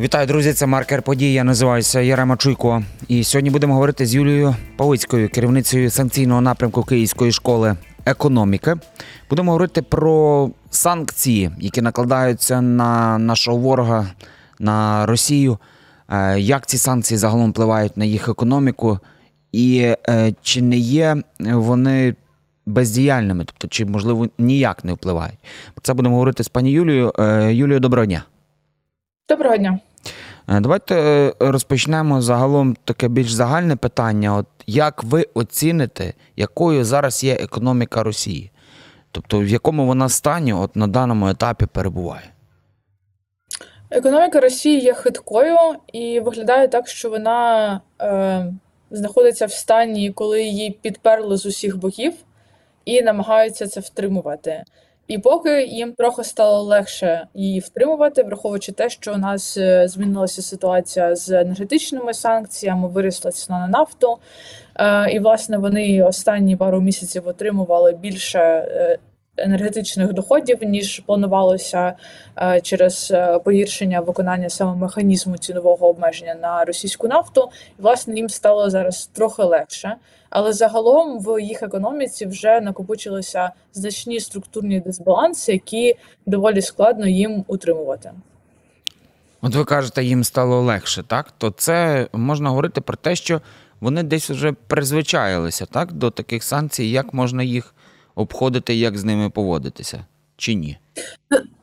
Вітаю, друзі! Це маркер подій. Я називаюся Ярема Чуйко. І сьогодні будемо говорити з Юлією Павицькою, керівницею санкційного напрямку Київської школи економіки. Будемо говорити про санкції, які накладаються на нашого ворога, на Росію. Е, Як ці санкції загалом впливають на їх економіку, і е, чи не є вони бездіяльними, тобто чи можливо ніяк не впливають? Про це будемо говорити з пані Юлією. Е, Юлію, доброго дня. Доброго дня. Е, Давайте е, розпочнемо загалом таке більш загальне питання. От як ви оціните, якою зараз є економіка Росії? Тобто в якому вона стані от на даному етапі перебуває? Економіка Росії є хиткою і виглядає так, що вона е, знаходиться в стані, коли її підперли з усіх боків і намагаються це втримувати. І поки їм трохи стало легше її втримувати, враховуючи те, що у нас е, змінилася ситуація з енергетичними санкціями, вирісла ціна на нафту. Е, і, власне, вони останні пару місяців отримували більше е, енергетичних доходів, ніж планувалося е, через е, погіршення виконання саме механізму цінового обмеження на російську нафту. І, власне, їм стало зараз трохи легше. Але загалом в їх економіці вже накопичилися значні структурні дисбаланси, які доволі складно їм утримувати. От ви кажете, їм стало легше, так? То це можна говорити про те, що вони десь вже призвичаїлися так, до таких санкцій, як можна їх обходити, як з ними поводитися, чи ні?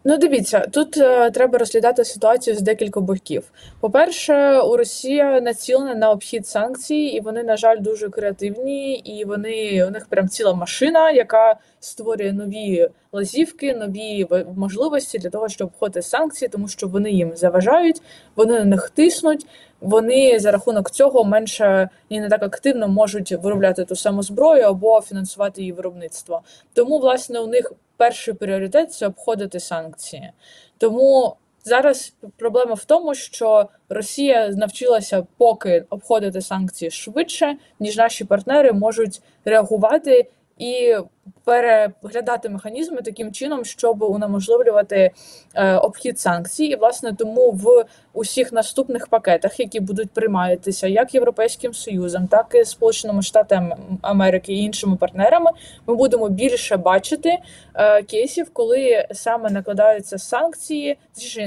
Ну, дивіться, тут е, треба розглядати ситуацію з декількох боків. По-перше, у Росія націлена на обхід санкцій, і вони, на жаль, дуже креативні, і вони у них прям ціла машина, яка створює нові лазівки, нові можливості для того, щоб обходити санкції, тому що вони їм заважають, вони на них тиснуть. Вони за рахунок цього менше і не так активно можуть виробляти ту саму зброю або фінансувати її виробництво. Тому, власне, у них перший пріоритет це обходити санкції. Тому зараз проблема в тому, що Росія навчилася поки обходити санкції швидше, ніж наші партнери можуть реагувати і переглядати механізми таким чином, щоб унеможливлювати е, обхід санкцій. І власне тому в усіх наступних пакетах, які будуть прийматися як Європейським Союзом, так і Сполученими Штатами Америки і іншими партнерами, ми будемо більше бачити е, кейсів, коли саме накладаються санкції,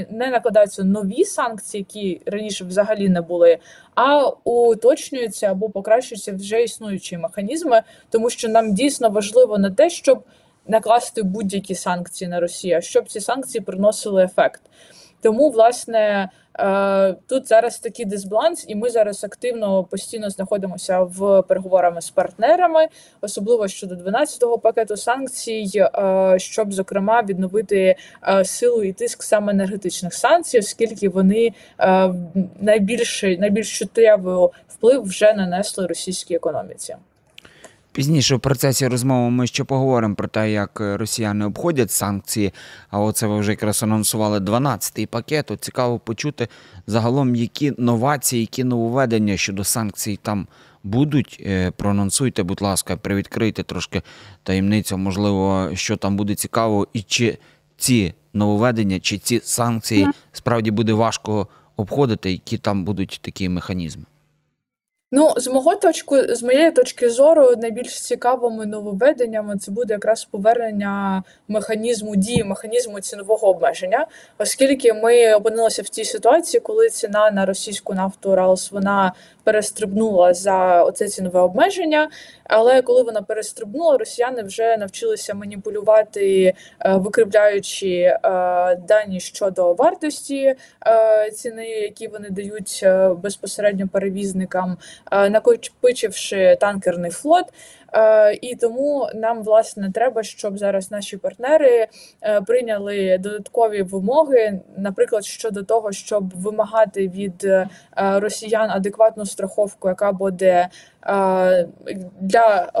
не накладаються нові санкції, які раніше взагалі не були, а уточнюються або покращуються вже існуючі механізми, тому що нам дійсно важливо не те, щоб накласти будь-які санкції на Росію, а щоб ці санкції приносили ефект. Тому, власне, е, тут зараз такий дисбаланс, і ми зараз активно постійно знаходимося в переговорами з партнерами, особливо щодо 12-го пакету санкцій, е, щоб зокрема відновити е, силу і тиск саме енергетичних санкцій, оскільки вони найбільший найбільш чуттєвий вплив вже нанесли російській економіці. Пізніше в процесі розмови ми ще поговоримо про те, як е, росіяни обходять санкції. А оце ви вже якраз анонсували 12-й пакет. От цікаво почути загалом, які новації, які нововведення щодо санкцій там будуть. Е, Проанонсуйте, будь ласка, привідкрийте трошки таємницю, можливо, що там буде цікаво, і чи ці нововведення, чи ці санкції справді буде важко обходити, які там будуть такі механізми. Ну, з мого точку, з моєї точки зору, найбільш цікавими нововведеннями це буде якраз повернення механізму дії, механізму цінового обмеження, оскільки ми опинилися в цій ситуації, коли ціна на російську нафту Уралс вона перестрибнула за оце цінове обмеження. Але коли вона перестрибнула, росіяни вже навчилися маніпулювати, е, викривляючи е, дані щодо вартості е, ціни, які вони дають безпосередньо перевізникам, накопичивши танкерний флот. Е, І тому нам власне треба, щоб зараз наші партнери е, прийняли додаткові вимоги, наприклад, щодо того, щоб вимагати від е, росіян адекватну страховку, яка буде для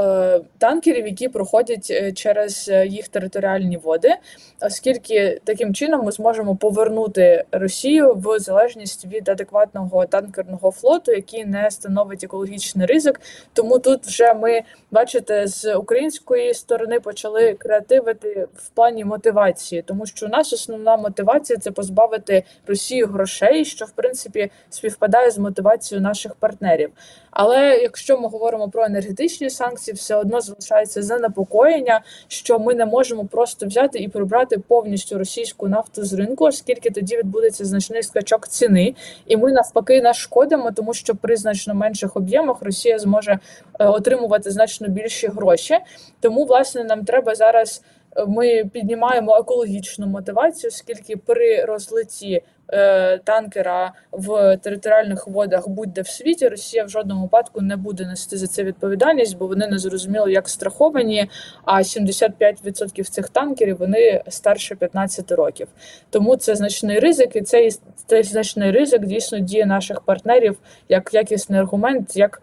танкерів, які проходять через їх територіальні води, оскільки таким чином ми зможемо повернути Росію в залежність від адекватного танкерного флоту, який не становить екологічний ризик. Тому тут вже ми. Бачите, з української сторони почали креативити в плані мотивації, тому що у нас основна мотивація це позбавити Росію грошей, що в принципі співпадає з мотивацією наших партнерів. Але якщо ми говоримо про енергетичні санкції, все одно залишається занепокоєння, що ми не можемо просто взяти і прибрати повністю російську нафту з ринку, оскільки тоді відбудеться значний скачок ціни, і ми навпаки нашкодимо, тому що при значно менших об'ємах Росія зможе е, отримувати значно більші гроші. Тому, власне, нам треба зараз. е, Ми піднімаємо екологічну мотивацію, оскільки при розлиті е, танкера в територіальних водах будь-де в світі, Росія в жодному випадку не буде нести за це відповідальність, бо вони не зрозуміло як страховані. А 75% цих танкерів вони старше 15 років. Тому це значний ризик, і цей, цей значний ризик дійсно діє наших партнерів як якісний аргумент, як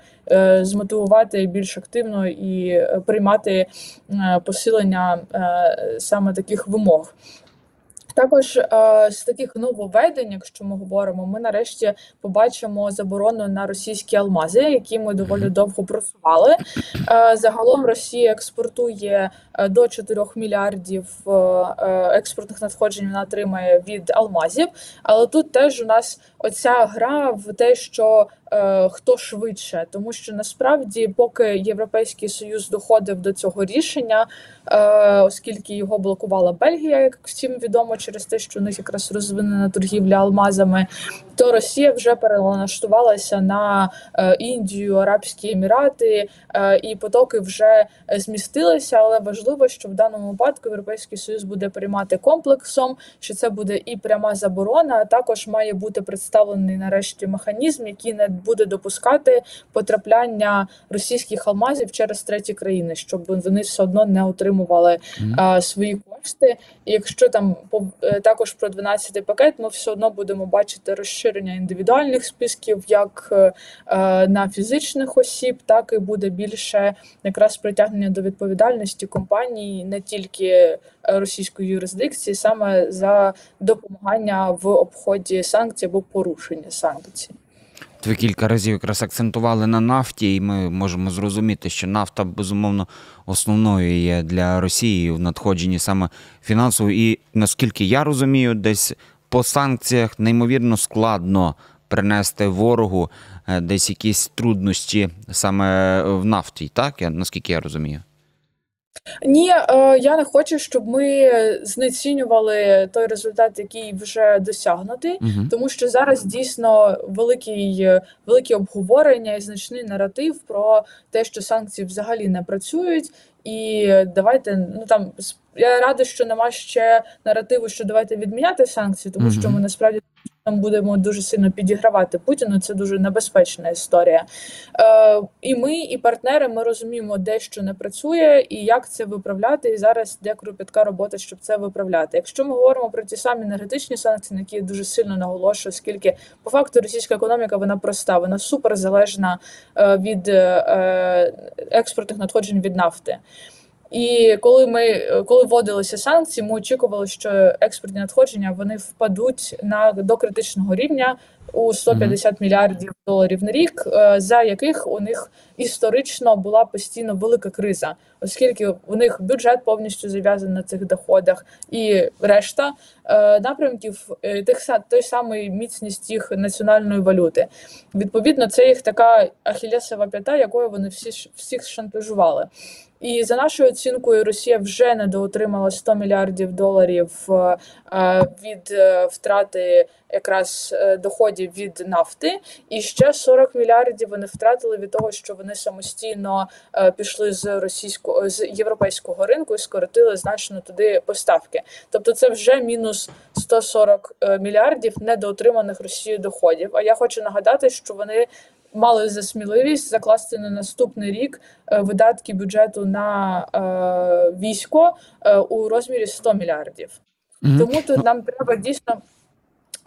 змотивувати більш активно і е, приймати е, посилення е, саме таких вимог. Також е, з таких нововведень, якщо ми говоримо, ми нарешті побачимо заборону на російські алмази, які ми доволі довго просували. Е, загалом Росія експортує е, до 4 мільярдів е, е, експортних надходжень. Вона отримає від алмазів. Але тут теж у нас оця гра в те, що е, хто швидше, тому що насправді, поки Європейський Союз доходив до цього рішення, е, оскільки його блокувала Бельгія, як всім відомо, через те, що у них якраз розвинена торгівля алмазами, то Росія вже перелаштувалася на е, Індію, Арабські Емірати, е, і потоки вже е, змістилися. Але важливо, що в даному випадку Європейський Союз буде приймати комплексом, що це буде і пряма заборона, а також має бути представлений нарешті механізм, який не буде допускати потрапляння російських алмазів через треті країни, щоб вони все одно не отримували а, свої кошти. І якщо там по е, також про 12-й пакет, ми все одно будемо бачити розширення індивідуальних списків, як е, е, на фізичних осіб, так і буде більше якраз притягнення до відповідальності компаній не тільки російської юрисдикції, саме за допомагання в обході санкцій або порушення санкцій. Ви кілька разів якраз акцентували на нафті, і ми можемо зрозуміти, що нафта безумовно основною є для Росії в надходженні саме фінансово. І наскільки я розумію, десь по санкціях неймовірно складно принести ворогу е, десь якісь труднощі саме в нафті, так? Я, наскільки я розумію. Ні, е, я не хочу, щоб ми знецінювали той результат, який вже досягнутий, Угу. тому що зараз дійсно великий, велике обговорення і значний наратив про те, що санкції взагалі не працюють. І давайте ну там с- я рада, що нема ще наративу, що давайте відміняти санкції, тому що Мгм. ми насправді там будемо дуже сильно підігравати Путіну. Це дуже небезпечна історія. Е, і ми, і партнери, ми розуміємо, де що не працює, і як це виправляти. І зараз де кропітка робота, щоб це виправляти. Якщо ми говоримо про ті самі енергетичні санкції, на які я дуже сильно наголошую, оскільки по факту російська економіка вона проста, вона супер залежна е, від е, експортних надходжень від нафти. І коли ми коли вводилися санкції, ми очікували, що експортні надходження вони впадуть на до критичного рівня у 150 мільярдів доларів на рік, е, за яких у них історично була постійно велика криза, оскільки у них бюджет повністю зав'язаний на цих доходах, і решта е, напрямків е, тих той самий міцність їх національної валюти. Відповідно, це їх така ахілесова п'ята, якою вони всі всіх шантажували. І за нашою оцінкою, Росія вже недоотримала 100 мільярдів доларів е, е, від е, втрати якраз доходів від нафти, і ще 40 мільярдів вони втратили від того, що вони самостійно пішли з російського з європейського ринку і скоротили значно туди поставки. Тобто, це вже мінус 140 е, мільярдів недоотриманих Росією доходів. А я хочу нагадати, що вони мали за сміливість закласти на наступний рік е, видатки бюджету на е, військо е, у розмірі 100 мільярдів. Мгм. Тому тут нам треба дійсно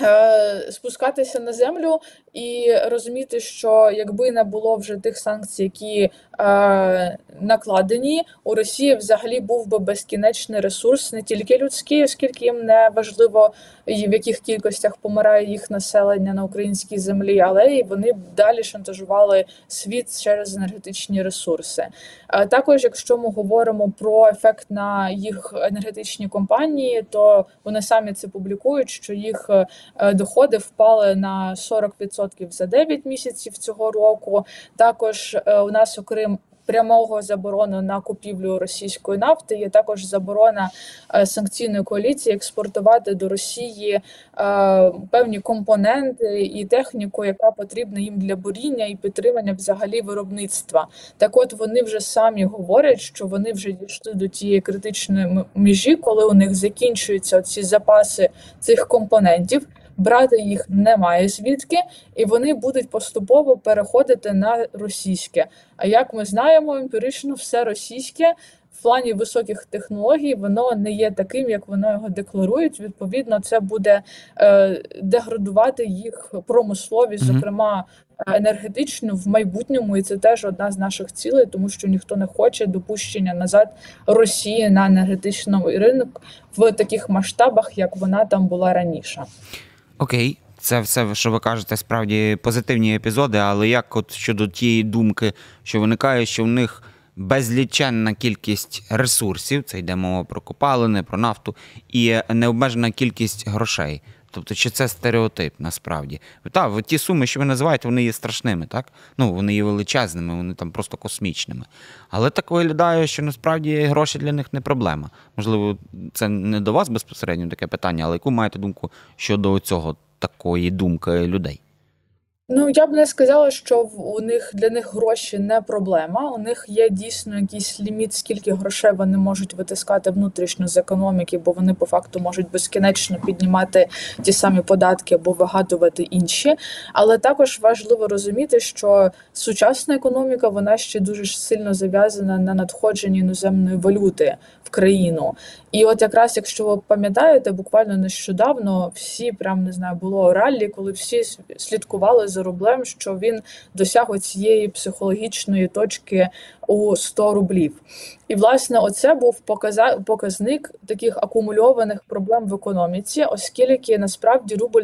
Е, спускатися на землю і розуміти, що якби не було вже тих санкцій, які е, накладені, у Росії взагалі був би безкінечний ресурс, не тільки людський, оскільки їм не важливо в яких кількостях помирає їх населення на українській землі, але і вони далі шантажували світ через енергетичні ресурси. Також, якщо ми говоримо про ефект на їх енергетичні компанії, то вони самі це публікують, що їх Е, доходи впали на 40% за 9 місяців цього року. Також е, у нас, окрім Прямого заборону на купівлю російської нафти є також заборона е, санкційної коаліції експортувати до Росії певні компоненти і техніку, яка потрібна їм для буріння і підтримання взагалі виробництва. Так, от вони вже самі говорять, що вони вже дійшли до тієї критичної межі, коли у них закінчуються ці запаси цих компонентів брати їх немає звідки, і вони будуть поступово переходити на російське. А як ми знаємо, емпірично все російське. В плані високих технологій воно не є таким, як воно його декларують. Відповідно, це буде е, деградувати їх промисловість, зокрема енергетичну в майбутньому, і це теж одна з наших цілей, тому що ніхто не хоче допущення назад Росії на енергетичний ринок в таких масштабах, як вона там була раніше. Окей, це все, що ви кажете, справді позитивні епізоди, але як от щодо тієї думки, що виникає, що в них безліченна кількість ресурсів, це йде мова про копалини, про нафту, і необмежена кількість грошей. Тобто, чи це стереотип насправді? Та ті суми, що ви називаєте, вони є страшними, так? Ну, вони є величезними, вони там просто космічними. Але так виглядає, що насправді гроші для них не проблема. Можливо, це не до вас безпосередньо таке питання, але яку маєте думку щодо цього такої думки людей? Ну, я б не сказала, що у них для них гроші не проблема. У них є дійсно якийсь ліміт, скільки грошей вони можуть витискати внутрішньо з економіки, бо вони по факту можуть безкінечно піднімати ті самі податки або вигадувати інші. Але також важливо розуміти, що сучасна економіка вона ще дуже сильно зав'язана на надходженні іноземної валюти в країну. І от якраз, якщо ви пам'ятаєте, буквально нещодавно всі прям не знаю, було раллі, коли всі слідкували за рублем, що він досяг цієї психологічної точки у 100 рублів. І власне, оце був показник таких акумульованих проблем в економіці, оскільки насправді рубль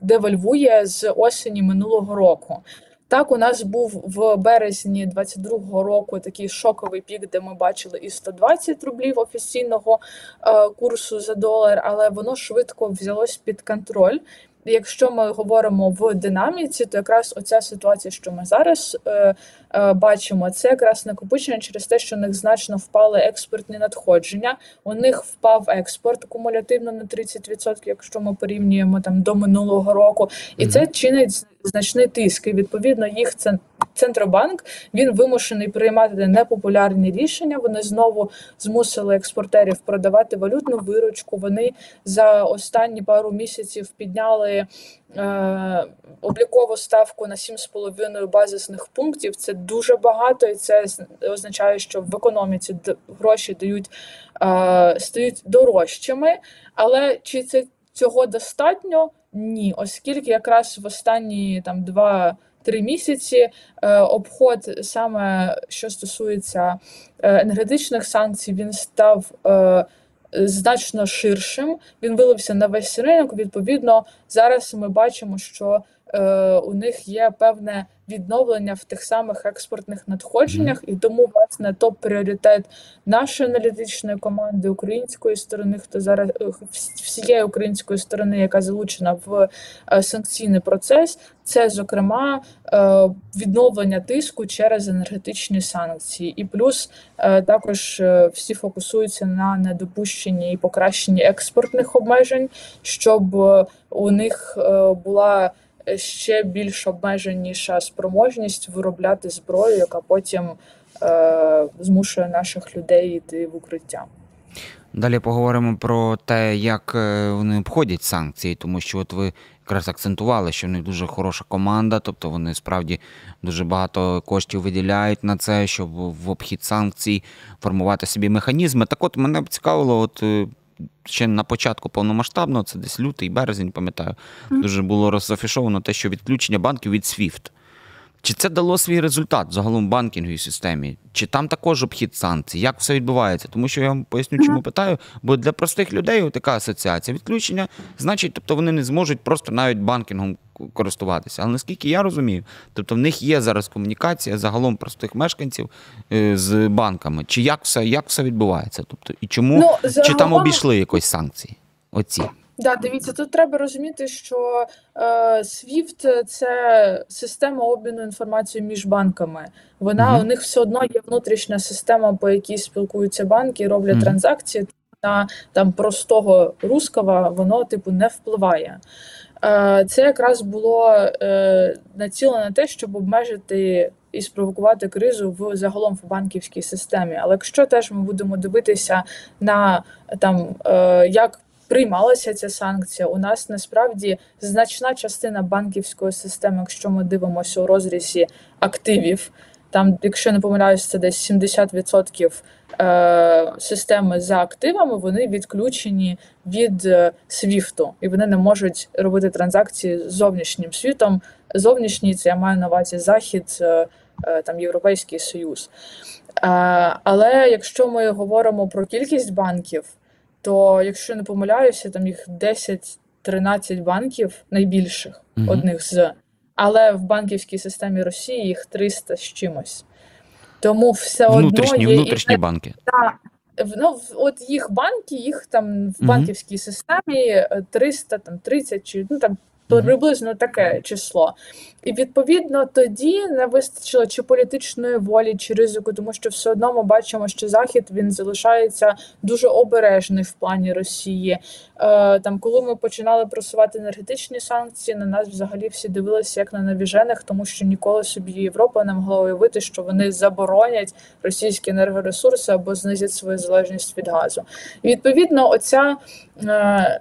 девальвує з осені минулого року. Так, у нас був в березні 22-го року такий шоковий пік, де ми бачили і 120 рублів офіційного е, курсу за долар, але воно швидко взялось під контроль. Якщо ми говоримо в динаміці, то якраз оця ситуація, що ми зараз е, е, бачимо, це якраз накопичення через те, що у них значно впали експортні надходження. У них впав експорт кумулятивно на 30%, якщо ми порівнюємо там до минулого року, і це чинить значний тиск. І відповідно їх Центробанк він вимушений приймати непопулярні рішення. Вони знову змусили експортерів продавати валютну виручку. Вони за останні пару місяців підняли е, облікову ставку на 7,5 базисних пунктів. Це дуже багато, і це означає, що в економіці гроші дають е, стають дорожчими. Але чи це цього достатньо? Ні, оскільки якраз в останні там два-три місяці е, обход, саме що стосується е, енергетичних санкцій, він став е, значно ширшим. Він вилився на весь ринок. Відповідно, зараз ми бачимо, що у них є певне відновлення в тих самих експортних надходженнях, і тому власне топ пріоритет нашої аналітичної команди української сторони, хто зараз е, всієї української сторони, яка залучена в е, санкційний процес, це зокрема е, відновлення тиску через енергетичні санкції, і плюс також всі фокусуються на недопущенні і покращенні експортних обмежень, щоб у них була ще більш обмеженіша спроможність виробляти зброю, яка потім е, змушує наших людей йти в укриття. Далі поговоримо про те, як е, вони обходять санкції, тому що от ви якраз акцентували, що в них дуже хороша команда, тобто вони справді дуже багато коштів виділяють на це, щоб в обхід санкцій формувати собі механізми. Так от мене б цікавило, от е, ще на початку повномасштабного, це десь лютий, березень, пам'ятаю, дуже було розафішовано те, що відключення банків від SWIFT. Чи це дало свій результат загалом в банкінговій системі? Чи там також обхід санкцій? Як все відбувається? Тому що я вам поясню, чому питаю. Бо для простих людей така асоціація відключення, значить, тобто вони не зможуть просто навіть банкінгом користуватися. Але наскільки я розумію, тобто в них є зараз комунікація загалом простих мешканців е, з банками. Чи як все, як все відбувається? Тобто, і чому Ну, чи там обійшли якось санкції? Оці. Да, дивіться, тут треба розуміти, що е, SWIFT – це система обміну інформацією між банками. Вона Мгм. у них все одно є внутрішня система, по якій спілкуються банки, роблять Мгм. транзакції. На там простого руского воно типу не впливає. Е, це якраз було е, націлено на те, щоб обмежити і спровокувати кризу в загалом в банківській системі. Але якщо теж ми будемо дивитися на там е, як приймалася ця санкція, у нас насправді значна частина банківської системи, якщо ми дивимося у розрізі активів. Там, якщо не помиляюсь, це десь 70% е, системи за активами, вони відключені від е, свіфту, і вони не можуть робити транзакції з зовнішнім світом. Зовнішній це я маю на увазі захід, е, там Європейський Союз. Але якщо ми говоримо про кількість банків, то якщо не помиляюся, там їх 10-13 банків найбільших, Мгм. одних з. Але в банківській системі Росії їх 300 з чимось. Тому все Внутрішні, одно є внутрішні і банки. та, ну, от їх банки, їх там в банківській системі е, 300, там 30 чи ну там. Приблизно таке число. І відповідно тоді не вистачило чи політичної волі, чи ризику, тому що все одно ми бачимо, що Захід він залишається дуже обережний в плані Росії. Е, там, коли ми починали просувати енергетичні санкції, на нас взагалі всі дивилися як на навіжених, тому що ніколи собі Європа не могла уявити, що вони заборонять російські енергоресурси або знизять свою залежність від газу. І відповідно, оця е,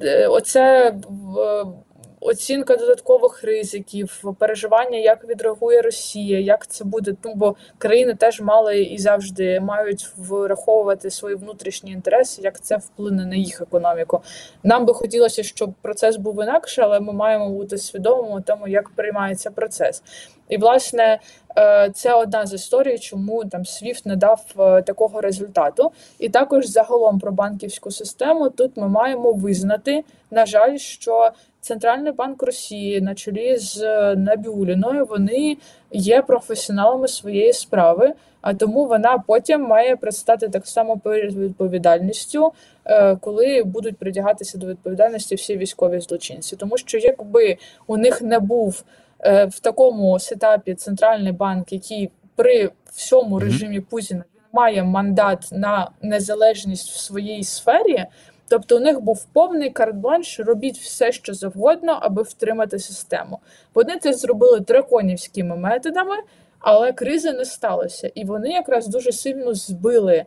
оце в- оцінка додаткових ризиків, переживання, як відреагує Росія, як це буде. Ну бо країни теж мали і завжди мають враховувати свої внутрішні інтереси, як це вплине на їх економіку. Нам би хотілося, щоб процес був інакше, але ми маємо бути свідомими тому, як приймається процес. І власне е, це одна з історій, чому там SWIFT не дав е, такого результату. І також загалом про банківську систему тут ми маємо визнати, на жаль, що Центральний банк Росії на чолі з е, Набіуліною вони є професіоналами своєї справи, а тому вона потім має предстати так само перед відповідальністю, е, коли будуть притягатися до відповідальності всі військові злочинці. Тому що якби у них не був е, в такому сетапі центральний банк, який при всьому режимі Путіна має мандат на незалежність в своїй сфері. Тобто у них був повний карт-бланш, робіть все, що завгодно, аби втримати систему. Вони це зробили драконівськими методами, але кризи не сталося. І вони якраз дуже сильно збили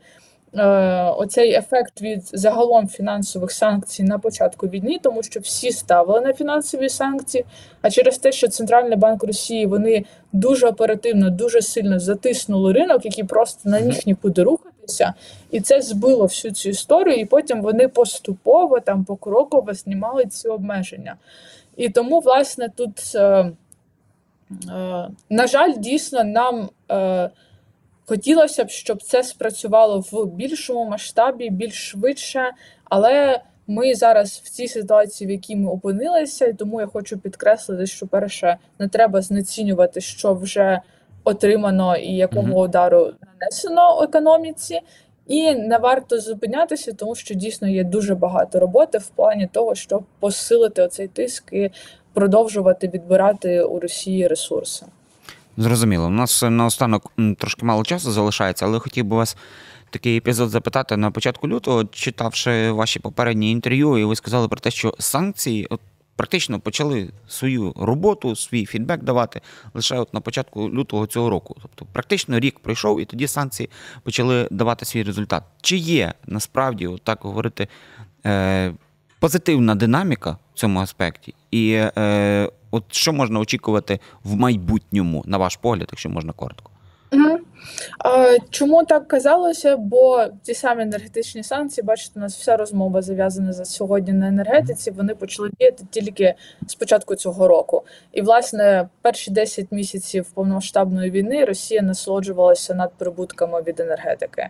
е, оцей ефект від загалом фінансових санкцій на початку війни, тому що всі ставили на фінансові санкції. А через те, що Центральний банк Росії вони дуже оперативно, дуже сильно затиснули ринок, який просто не міг нікуди рухатися, і це збило всю цю історію. І потім вони поступово там покроково знімали ці обмеження. І тому, власне, тут, е, е, на жаль, дійсно нам. Е, Хотілося б, щоб це спрацювало в більшому масштабі, більш швидше, але ми зараз в цій ситуації, в якій ми опинилися, і тому я хочу підкреслити, що перше не треба знецінювати, що вже отримано і якого Мгм. удару нанесено економіці. І не варто зупинятися, тому що дійсно є дуже багато роботи в плані того, щоб посилити оцей тиск і продовжувати відбирати у Росії ресурси. Зрозуміло. У нас наостанок трошки мало часу залишається, але хотів би вас такий епізод запитати на початку лютого, читавши ваші попередні інтерв'ю, і ви сказали про те, що санкції от, практично почали свою роботу, свій фідбек давати лише от на початку лютого цього року. Тобто, практично рік пройшов, і тоді санкції почали давати свій результат. Чи є насправді, от так говорити, е, позитивна динаміка в цьому аспекті? І е, от що можна очікувати в майбутньому, на ваш погляд, якщо можна коротко? Чому так казалося? Бо ті самі енергетичні санкції, бачите, у нас вся розмова зав'язана за сьогодні на енергетиці. Вони почали діяти тільки з початку цього року. І власне перші 10 місяців повномасштабної війни Росія насолоджувалася над прибутками від енергетики.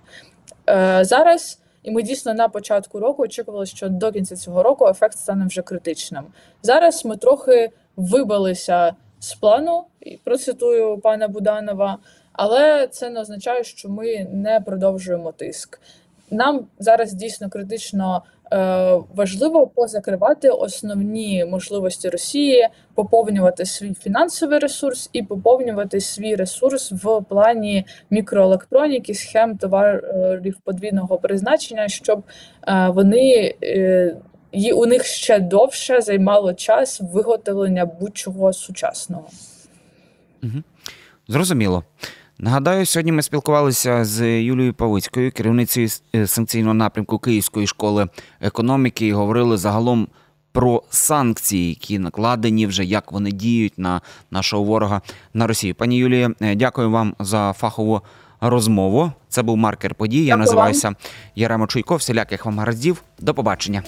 Е, зараз. І ми дійсно на початку року очікували, що до кінця цього року ефект стане вже критичним. Зараз ми трохи вибилися з плану, процитую пана Буданова, але це не означає, що ми не продовжуємо тиск. Нам зараз дійсно критично е, важливо позакривати основні можливості Росії, поповнювати свій фінансовий ресурс і поповнювати свій ресурс в плані мікроелектроніки, схем товарів подвійного призначення, щоб е, вони е, і у них ще довше займало час виготовлення будь-чого сучасного. Зрозуміло. Нагадаю, сьогодні ми спілкувалися з Юлією Павицькою, керівницею е, санкційного напрямку Київської школи економіки, і говорили загалом про санкції, які накладені вже, як вони діють на нашого ворога на Росію. Пані Юлія, е, дякую вам за фахову розмову. Це був маркер подій. Я називаюся Яремо Чуйко. Всіляких вам гараздів. До побачення.